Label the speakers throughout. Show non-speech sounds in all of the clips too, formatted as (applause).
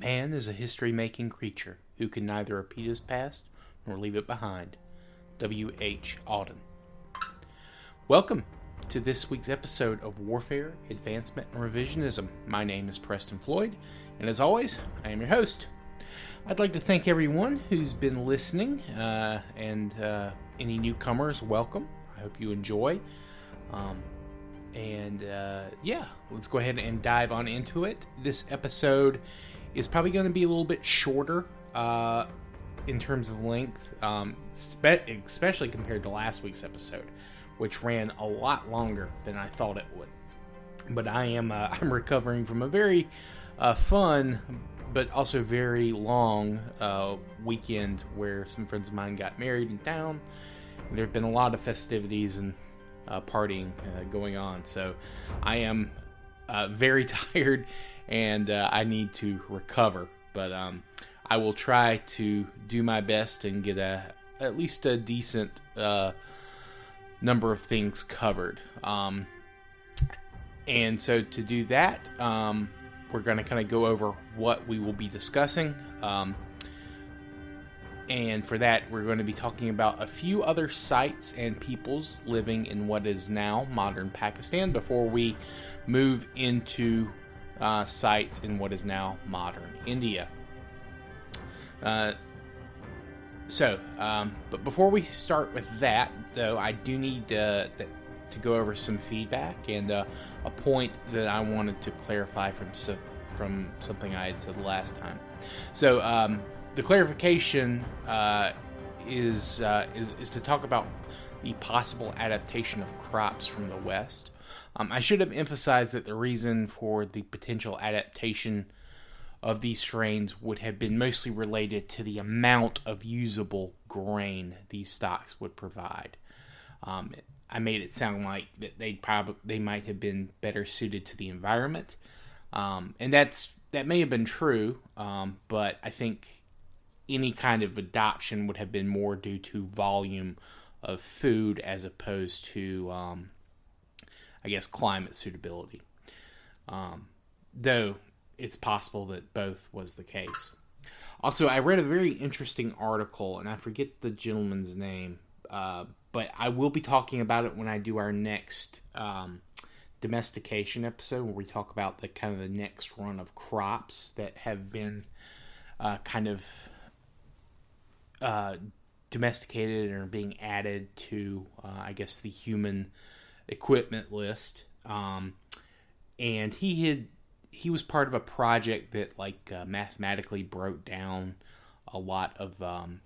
Speaker 1: Man is a history making creature who can neither repeat his past nor leave it behind. W. H. Auden. Welcome to this week's episode of Warfare, Advancement, and Revisionism. My name is Preston Floyd, and as always, I am your host. I'd like to thank everyone who's been listening, uh, and uh, any newcomers, welcome. I hope you enjoy. Um, and uh, yeah, let's go ahead and dive on into it. This episode is probably going to be a little bit shorter uh, in terms of length, um, spe- especially compared to last week's episode, which ran a lot longer than I thought it would. But I am uh, (laughs) I'm recovering from a very uh, fun but also very long uh, weekend where some friends of mine got married in town. There have been a lot of festivities and uh, partying uh, going on, so I am very (laughs) tired and uh, I need to recover. But um, I will try to do my best and get a at least a decent uh, number of things covered. Um, and so to do that, um, we're going to kind of go over what we will be discussing. Um, and for that, we're going to be talking about a few other sites and peoples living in what is now modern Pakistan before we move into uh, sites in what is now modern India. Uh, so, um, but before we start with that, though, I do need uh, to go over some feedback and uh, a point that I wanted to clarify from from something I had said last time. So, um, the clarification uh, is, uh, is is to talk about the possible adaptation of crops from the West. Um, I should have emphasized that the reason for the potential adaptation of these strains would have been mostly related to the amount of usable grain these stocks would provide. Um, I made it sound like that they probably they might have been better suited to the environment, um, and that's that may have been true, um, but I think any kind of adoption would have been more due to volume of food as opposed to um, I guess, climate suitability. Um, though it's possible that both was the case. Also, I read a very interesting article, and I forget the gentleman's name, uh, but I will be talking about it when I do our next um, domestication episode, where we talk about the kind of the next run of crops that have been uh, kind of uh, domesticated and are being added to, uh, I guess, the human equipment list. Um, and he had he was part of a project that like uh, mathematically broke down a lot of um,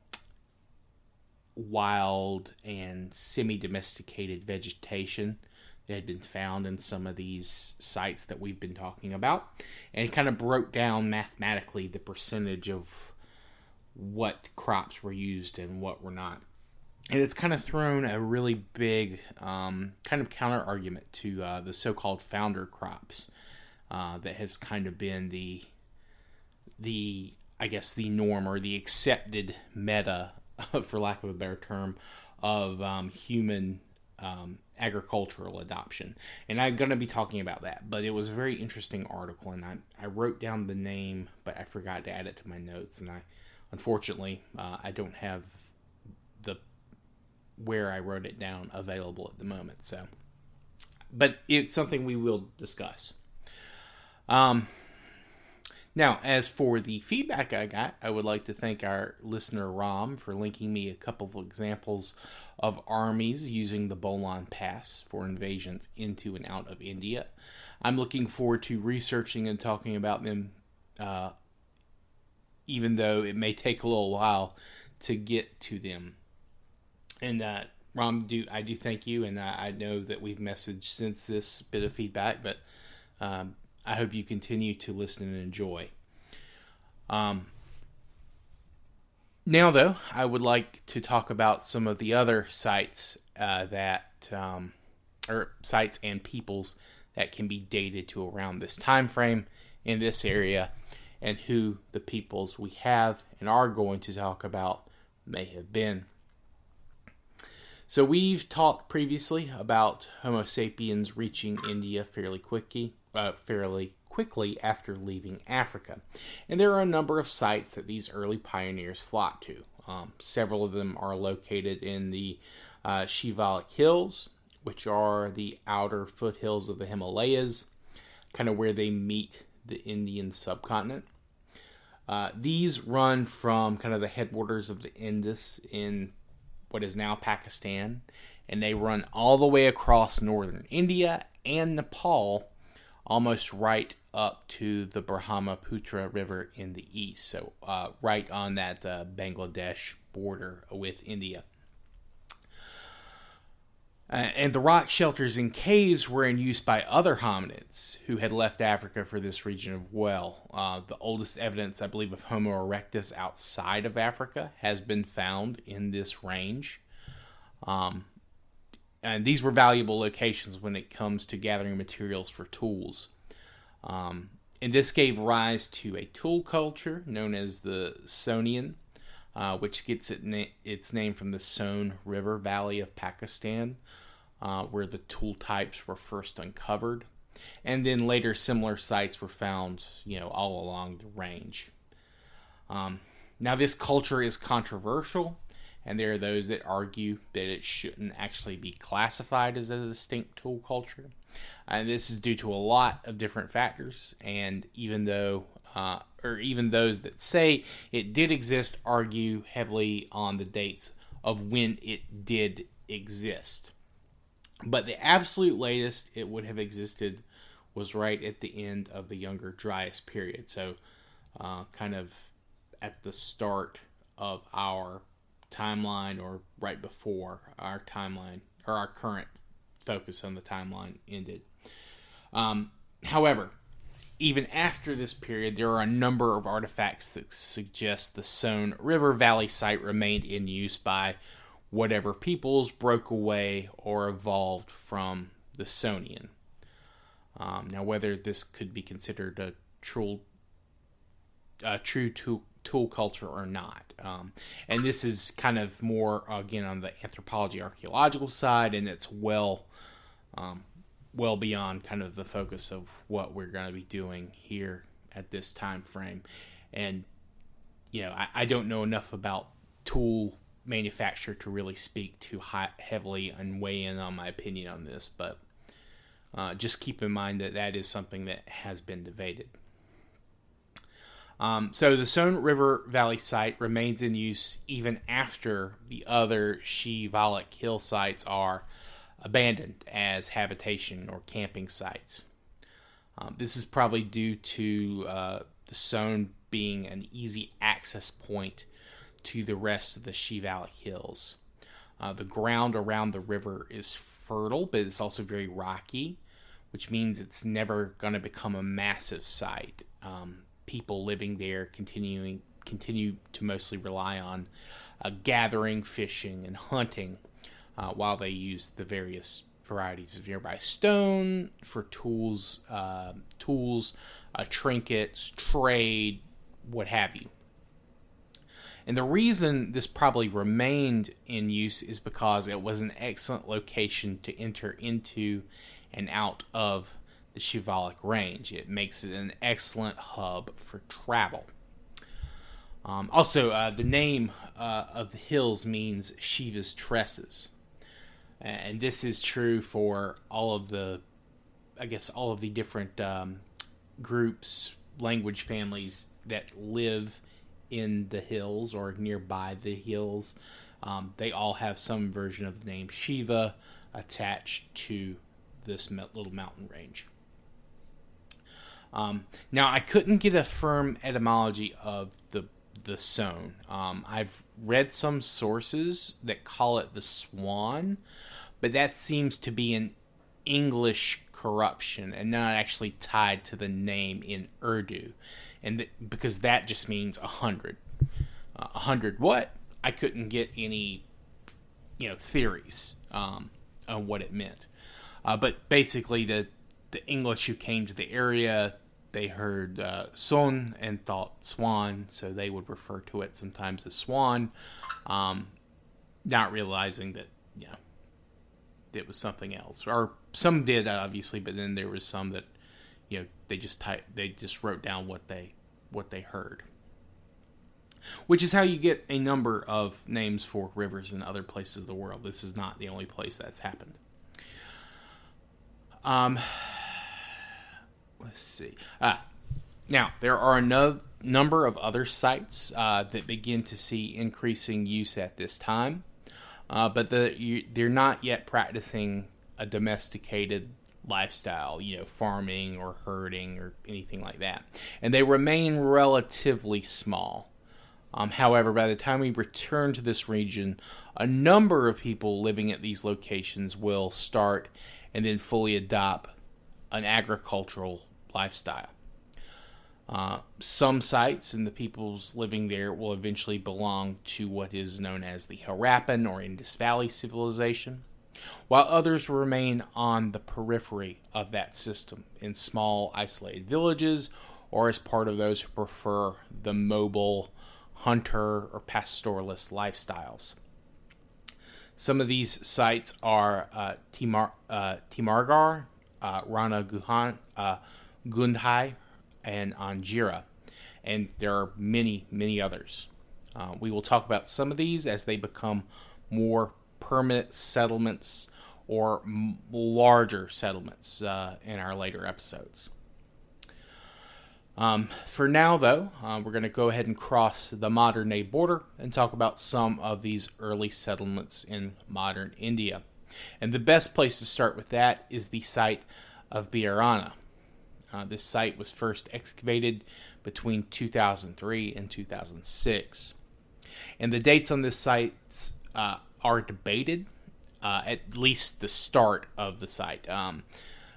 Speaker 1: wild and semi-domesticated vegetation that had been found in some of these sites that we've been talking about and it kind of broke down mathematically the percentage of what crops were used and what were not and it's kind of thrown a really big um, kind of counter argument to uh, the so-called founder crops uh, that has kind of been the the I guess the norm or the accepted meta, (laughs) for lack of a better term, of um, human um, agricultural adoption. And I'm going to be talking about that. But it was a very interesting article, and I, I wrote down the name, but I forgot to add it to my notes. And I, unfortunately, uh, I don't have where I wrote it down available at the moment. So, but it's something we will discuss. Um, now, as for the feedback I got, I would like to thank our listener Rom for linking me a couple of examples of armies using the Bolan Pass for invasions into and out of India. I'm looking forward to researching and talking about them, uh, even though it may take a little while to get to them. And uh, Ram, do I do thank you, and I, I know that we've messaged since this bit of feedback, but um, I hope you continue to listen and enjoy. Um, now, though, I would like to talk about some of the other sites uh, that, um, or sites and peoples that can be dated to around this time frame in this area, and who the peoples we have and are going to talk about may have been. So we've talked previously about Homo sapiens reaching India fairly quickly, uh, fairly quickly after leaving Africa. And there are a number of sites that these early pioneers flocked to. Um, several of them are located in the uh, Shivalik Hills, which are the outer foothills of the Himalayas, kind of where they meet the Indian subcontinent. Uh, these run from kind of the headwaters of the Indus in what is now Pakistan, and they run all the way across northern India and Nepal, almost right up to the Brahmaputra River in the east. So, uh, right on that uh, Bangladesh border with India. Uh, and the rock shelters and caves were in use by other hominids who had left Africa for this region of well. Uh, the oldest evidence, I believe, of Homo erectus outside of Africa has been found in this range. Um, and these were valuable locations when it comes to gathering materials for tools. Um, and this gave rise to a tool culture known as the Soanian, uh, which gets it na- its name from the Soan River Valley of Pakistan, uh, where the tool types were first uncovered. And then later, similar sites were found, you know, all along the range. Um, now, this culture is controversial and there are those that argue that it shouldn't actually be classified as a distinct tool culture. And this is due to a lot of different factors. And even though, uh, or even those that say it did exist, argue heavily on the dates of when it did exist. But the absolute latest it would have existed was right at the end of the Younger Dryas period. So, uh, kind of at the start of our timeline or right before our timeline or our current focus on the timeline ended. Um, however, even after this period, there are a number of artifacts that suggest the Soan River Valley site remained in use by whatever peoples broke away or evolved from the Soanian. Um, now, whether this could be considered a true, a true tool, tool culture or not. Um, and this is kind of more again on the anthropology archaeological side, and it's well um, well beyond kind of the focus of what we're going to be doing here at this time frame. And you know, I, I don't know enough about tool manufacture to really speak too high, heavily and weigh in on my opinion on this, but uh, just keep in mind that that is something that has been debated. Um, so the Soan River Valley site remains in use even after the other Shivalik Hill sites are abandoned as habitation or camping sites. Um, this is probably due to uh, the Soan being an easy access point to the rest of the Shivalik Hills. Uh, the ground around the river is fertile, but it's also very rocky, which means it's never going to become a massive site. Um, people living there continuing continue to mostly rely on uh, gathering, fishing, and hunting, uh, while they use the various varieties of nearby stone for tools, uh, tools, uh, trinkets, trade, what have you. And the reason this probably remained in use is because it was an excellent location to enter into and out of the Shivalik Range. It makes it an excellent hub for travel. Um, also, uh, the name uh, of the hills means Shiva's tresses. And this is true for all of the, I guess, all of the different um, groups, language families that live in the hills or nearby the hills. Um, they all have some version of the name Shiva attached to this little mountain range. Um, now, I couldn't get a firm etymology of the the Soan. Um, I've read some sources that call it the Swan, but that seems to be an English corruption and not actually tied to the name in Urdu, and th- because that just means a hundred. Uh, a hundred what? I couldn't get any, you know, theories um, on what it meant. Uh, but basically, the the English who came to the area they heard uh, son and thought swan, so they would refer to it sometimes as swan, um, not realizing that you know it was something else. Or some did obviously, but then there was some that you know they just type they just wrote down what they what they heard. Which is how you get a number of names for rivers in other places of the world. This is not the only place that's happened. Um let's see. Ah now there are a number of other sites uh, that begin to see increasing use at this time. Uh, but the, you, they're not yet practicing a domesticated lifestyle, you know, farming or herding or anything like that. And they remain relatively small. Um, however, by the time we return to this region, a number of people living at these locations will start and then fully adopt an agricultural lifestyle. Uh, some sites and the peoples living there will eventually belong to what is known as the Harappan or Indus Valley civilization while others remain on the periphery of that system in small, isolated villages or as part of those who prefer the mobile hunter or pastoralist lifestyles. Some of these sites are uh, Timar, uh, Timargar, uh, Rana Guhan, uh, Gundhai, and Anjira, and there are many, many others. Uh, we will talk about some of these as they become more permanent settlements or m- larger settlements uh, in our later episodes. Um, for now, though, uh, we're going to go ahead and cross the modern day border and talk about some of these early settlements in modern India. And the best place to start with that is the site of Bhirrana. Uh, this site was first excavated between 2003 and 2006. And the dates on this site uh, are debated, uh, at least the start of the site. Um,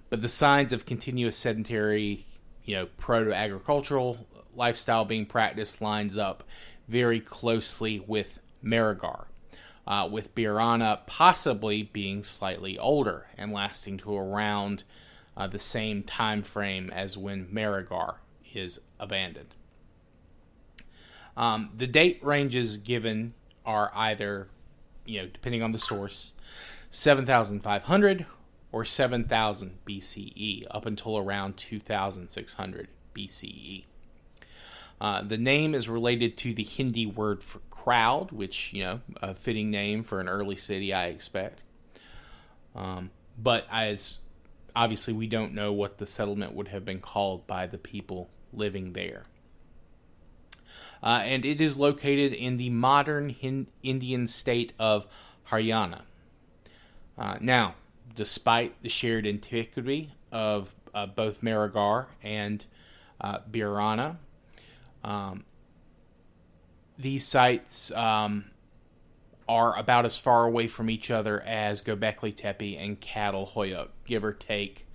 Speaker 1: but the signs of continuous sedentary, you know, proto-agricultural lifestyle being practiced lines up very closely with Mehrgarh, uh, with Bhirrana possibly being slightly older and lasting to around uh, the same time frame as when Mehrgarh is abandoned. Um, the date ranges given are either you know, depending on the source, 7,500 or 7,000 BCE, up until around 2,600 BCE. Uh, the name is related to the Hindi word for crowd, which, you know, a fitting name for an early city, I expect. Um, but as obviously, we don't know what the settlement would have been called by the people living there uh, and it is located in the modern Hind- Indian state of Haryana. Uh, now, despite the shared antiquity of uh, both Mehrgarh and uh, Bhirrana, um, these sites um, are about as far away from each other as Göbekli Tepe and Çatal Hoyuk, give or take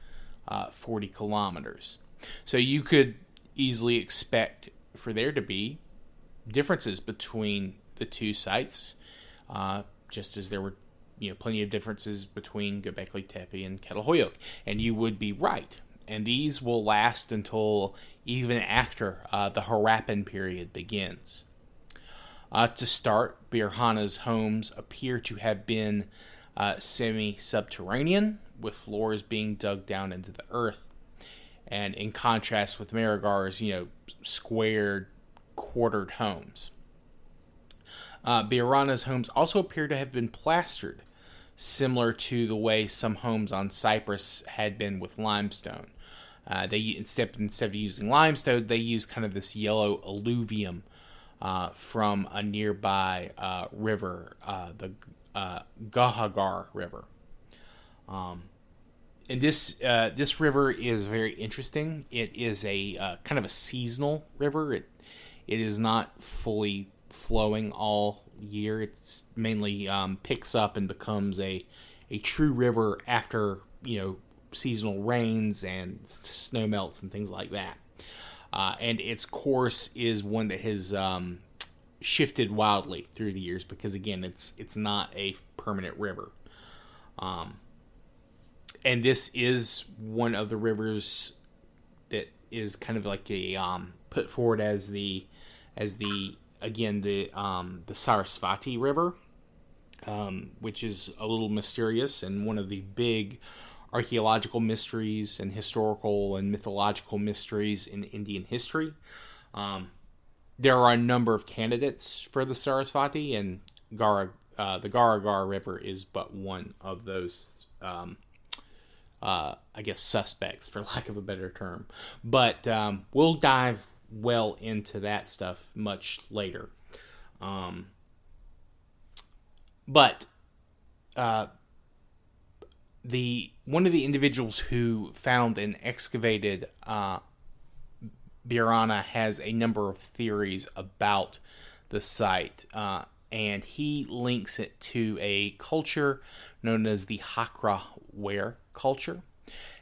Speaker 1: uh, 40 kilometers. So you could easily expect for there to be differences between the two sites, uh, just as there were you know plenty of differences between Göbekli Tepe and Çatal and you would be right. And these will last until even after uh, the Harappan period begins. Uh, to start, Bhirrana's homes appear to have been uh, semi subterranean, with floors being dug down into the earth. And in contrast with Mehrgarh's, you know, squared quartered homes. Uh, Bhirrana's homes also appear to have been plastered, similar to the way some homes on Cyprus had been with limestone. Uh, they instead instead of using limestone, they use kind of this yellow alluvium uh, from a nearby uh, river, uh, the uh, Ghaggar River. Um, and this uh, this river is very interesting. It is a kind of a seasonal river. It it is not fully flowing all year. It's mainly um, picks up and becomes a a true river after you know seasonal rains and snow melts and things like that. Uh, and its course is one that has um, shifted wildly through the years because again, it's it's not a permanent river. Um, and this is one of the rivers that is kind of like a um, put forward as the as the again the um, the Sarasvati River, um, which is a little mysterious and one of the big archaeological mysteries and historical and mythological mysteries in Indian history. Um, there are a number of candidates for the Sarasvati, and Gara, uh, the Gara River is but one of those. Um, uh, I guess suspects, for (laughs) lack of a better term. But um, we'll dive well into that stuff much later. Um, but uh, the one of the individuals who found and excavated uh, Bhirrana has a number of theories about the site, uh, and he links it to a culture known as the Hakra ware culture,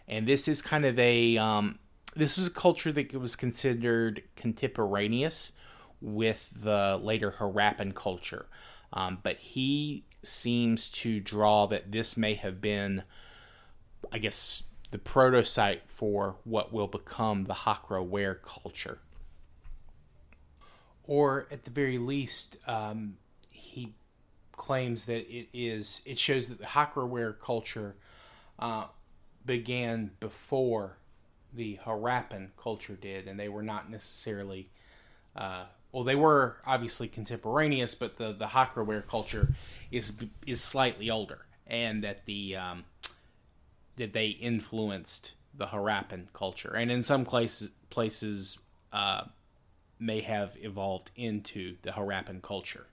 Speaker 1: and this is kind of a um, this is a culture that was considered contemporaneous with the later Harappan culture, um, but he seems to draw that this may have been, I guess, the proto site for what will become the Hakra ware culture. Or at the very least, um, he claims that it is. It shows that the Hakra ware culture uh, began before the Harappan culture did, and they were not necessarily. Uh, well, they were obviously contemporaneous, but the the Hakra ware culture is is slightly older, and that the um, that they influenced the Harappan culture, and in some places places uh, may have evolved into the Harappan culture.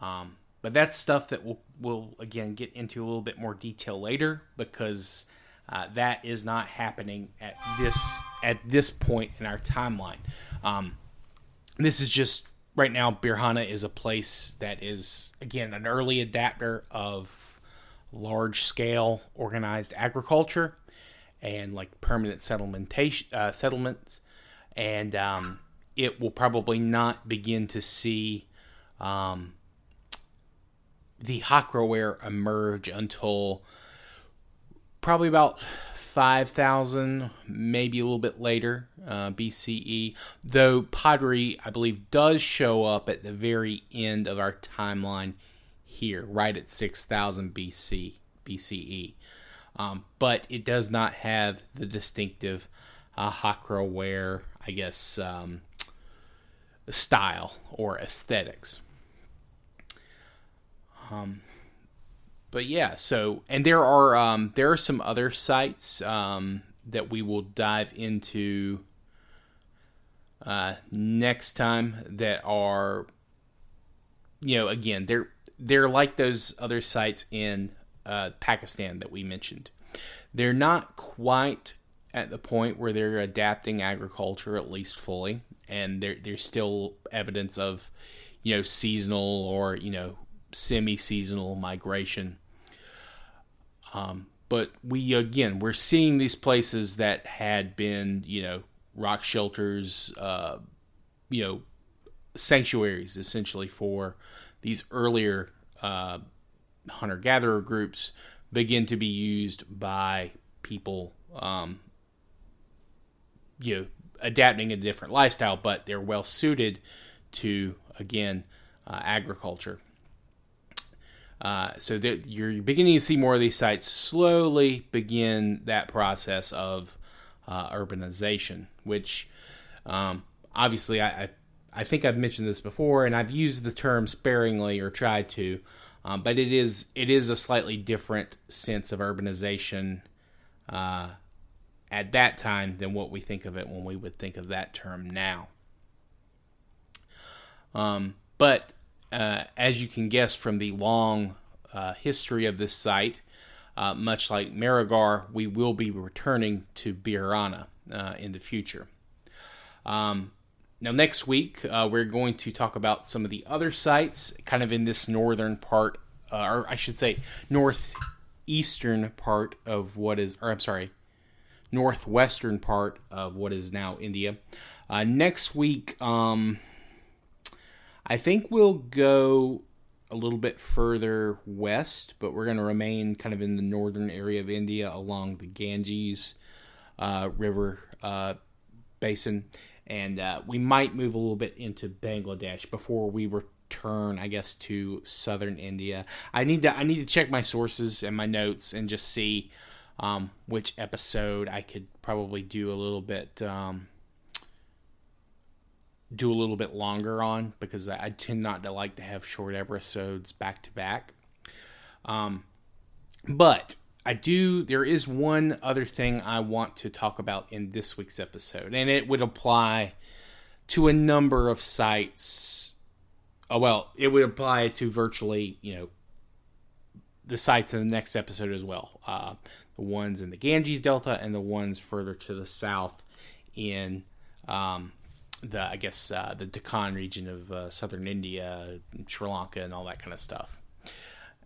Speaker 1: Um, but that's stuff that we'll, we'll again get into a little bit more detail later because uh, that is not happening at this at this point in our timeline. Um, this is just right now. Bhirrana is a place that is again an early adapter of large scale organized agriculture and like permanent settlementation uh, settlements, and um, it will probably not begin to see. Um, the Hakraware emerge until probably about 5000, maybe a little bit later, uh, BCE. Though pottery, I believe, does show up at the very end of our timeline here, right at 6000 BC, BCE. Um, but it does not have the distinctive uh, Hakraware, I guess, um, style or aesthetics. Um, but yeah, so and there are um, there are some other sites um, that we will dive into uh, next time that are you know again they're they're like those other sites in uh, Pakistan that we mentioned. They're not quite at the point where they're adapting agriculture at least fully, and there there's still evidence of you know seasonal or you know semi-seasonal migration. Um, but we again we're seeing these places that had been you know rock shelters, uh, you know sanctuaries essentially for these earlier uh, hunter gatherer groups begin to be used by people um, you know adapting a different lifestyle but they're well suited to again uh, agriculture uh, so that you're beginning to see more of these sites slowly begin that process of uh, urbanization, which um, obviously I, I, I think I've mentioned this before, and I've used the term sparingly or tried to, um, but it is it is a slightly different sense of urbanization uh, at that time than what we think of it when we would think of that term now. Um, but as you can guess from the long uh, history of this site, uh, much like Mehrgarh, we will be returning to Bhirrana uh, in the future. Um, now, next week, uh, we're going to talk about some of the other sites, kind of in this northern part, uh, or I should say, northeastern part of what is, or I'm sorry, northwestern part of what is now India. next week, um, I think we'll go a little bit further west, but we're going to remain kind of in the northern area of India along the Ganges uh, River uh, basin. And uh, we might move a little bit into Bangladesh before we return, I guess, to southern India. I need to I need to check my sources and my notes and just see um, which episode I could probably do a little bit. Um, do a little bit longer on because I, tend not to like to have short episodes back to back. Um, but I do. There is one other thing I want to talk about in this week's episode, and it would apply to a number of sites. Oh well, it would apply to virtually, you know, the sites in the next episode as well. Uh, the ones in the Ganges Delta and the ones further to the south in um, the, I guess, uh, the Deccan region of uh, southern India, Sri Lanka, and all that kind of stuff.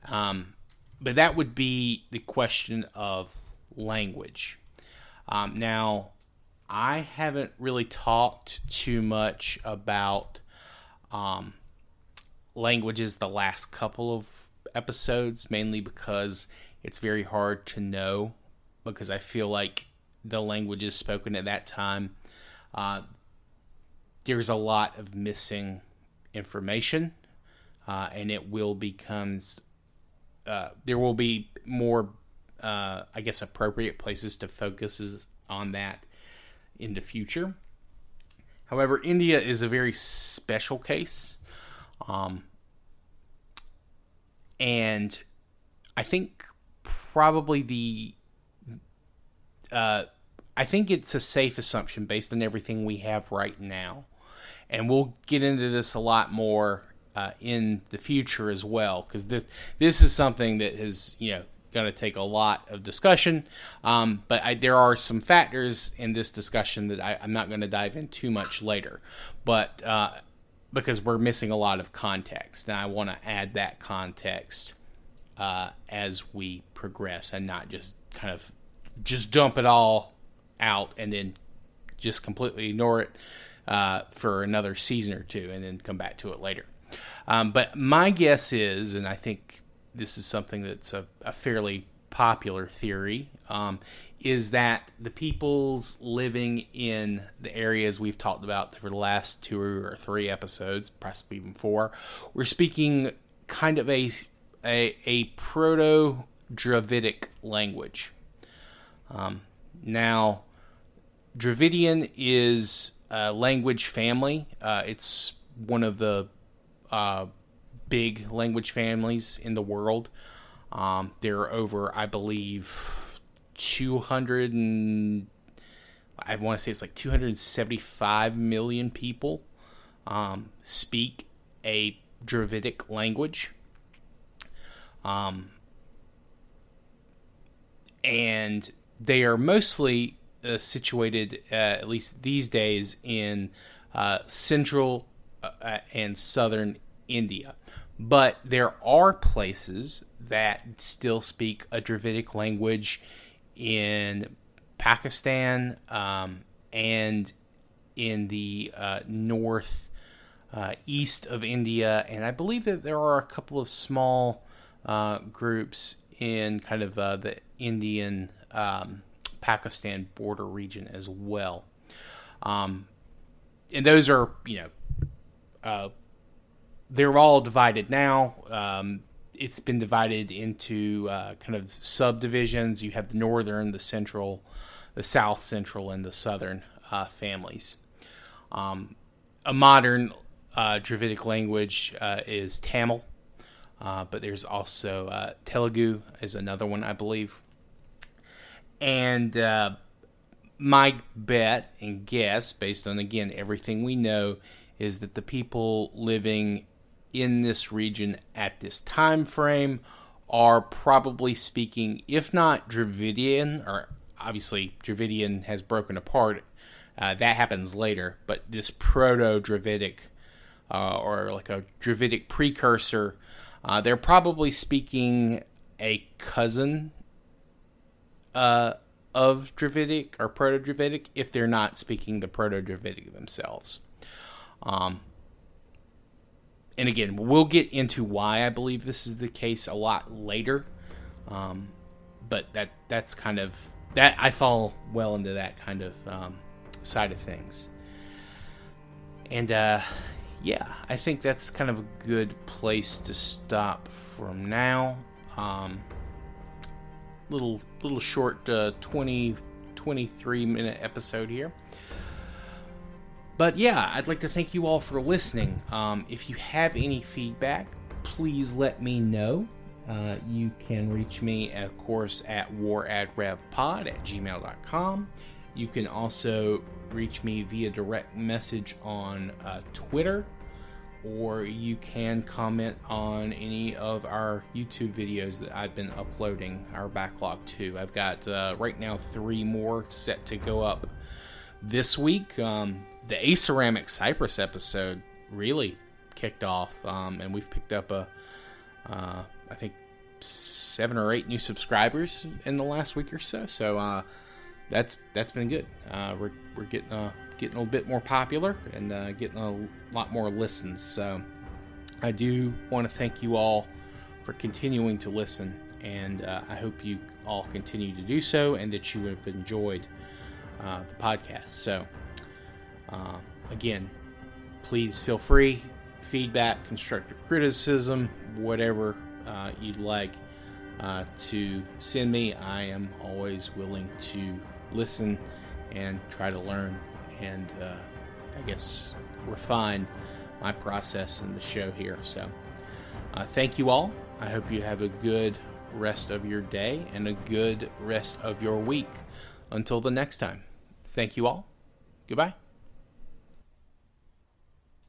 Speaker 1: Um, but that would be the question of language. Um, now, I haven't really talked too much about um, languages the last couple of episodes, mainly because it's very hard to know. Because I feel like the languages spoken at that time, uh, there's a lot of missing information, uh, and it will becomes uh, there will be more, uh, I guess, appropriate places to focus on that in the future. However, India is a very special case. Um, and I think probably the uh, I think it's a safe assumption based on everything we have right now, and we'll get into this a lot more uh, in the future as well because this this is something that is you know going to take a lot of discussion. Um, but I, there are some factors in this discussion that I, am not going to dive in too much later, but uh, because we're missing a lot of context, and I want to add that context uh, as we progress, and not just kind of just dump it all out and then just completely ignore it uh, for another season or two, and then come back to it later. Um, but my guess is, and I think this is something that's a, a fairly popular theory, um, is that the peoples living in the areas we've talked about for the last two or three episodes, possibly even four, we're speaking kind of a a, a proto Dravidic language. Um, now, Dravidian is a language family. Uh, it's one of the uh, big language families in the world. Um, there are over, I believe, 200 and I want to say it's like 275 million people um, speak a Dravidic language. Um, and they are mostly uh, situated, uh, at least these days, in uh, central uh, and southern India. But there are places that still speak a Dravidic language in Pakistan um, and in the uh, north uh, east of India, and I believe that there are a couple of small uh, groups in kind of uh, the Indian um, Pakistan border region as well. Um, and those are, you know, uh, they're all divided now. Um, it's been divided into uh, kind of subdivisions. You have the northern, the central, the south central, and the southern uh, families. Um, a modern uh, Dravidic language uh, is Tamil, uh, but there's also uh, Telugu is another one, I believe. And my bet and guess, based on again everything we know, is that the people living in this region at this time frame are probably speaking, if not Dravidian, or obviously Dravidian has broken apart. Uh, that happens later, but this Proto Dravidic uh, or like a Dravidic precursor, uh, they're probably speaking a cousin uh, of Dravidic or Proto Dravidic if they're not speaking the Proto Dravidic themselves. Um, and again, we'll get into why I believe this is the case a lot later. Um, but that that's kind of that I fall well into that kind of um, side of things. And uh, yeah, I think that's kind of a good place to stop from now. Um, little little short uh, 20 23 minute episode here. But yeah, I'd like to thank you all for listening. Um, if you have any feedback, please let me know. Uh, you can reach me, of course, at waradrevpod at gmail.com. You can also reach me via direct message on uh, Twitter, or you can comment on any of our YouTube videos that I've been uploading, our backlog too. I've got uh, right now three more set to go up this week. Um, the Aceramic Cyprus episode really kicked off, um, and we've picked up a, uh, I think, seven or eight new subscribers in the last week or so. So uh, that's that's been good. Uh, we're we're getting uh, getting a bit more popular and uh, getting a lot more listens. So I do want to thank you all for continuing to listen, and uh, I hope you all continue to do so, and that you have enjoyed uh, the podcast. So uh, again, please feel free feedback, constructive criticism, whatever you'd like uh, to send me. I am always willing to listen and try to learn and uh, I guess refine my process in the show here. So, uh, thank you all. I hope you have a good rest of your day and a good rest of your week. Until the next time, thank you all. Goodbye.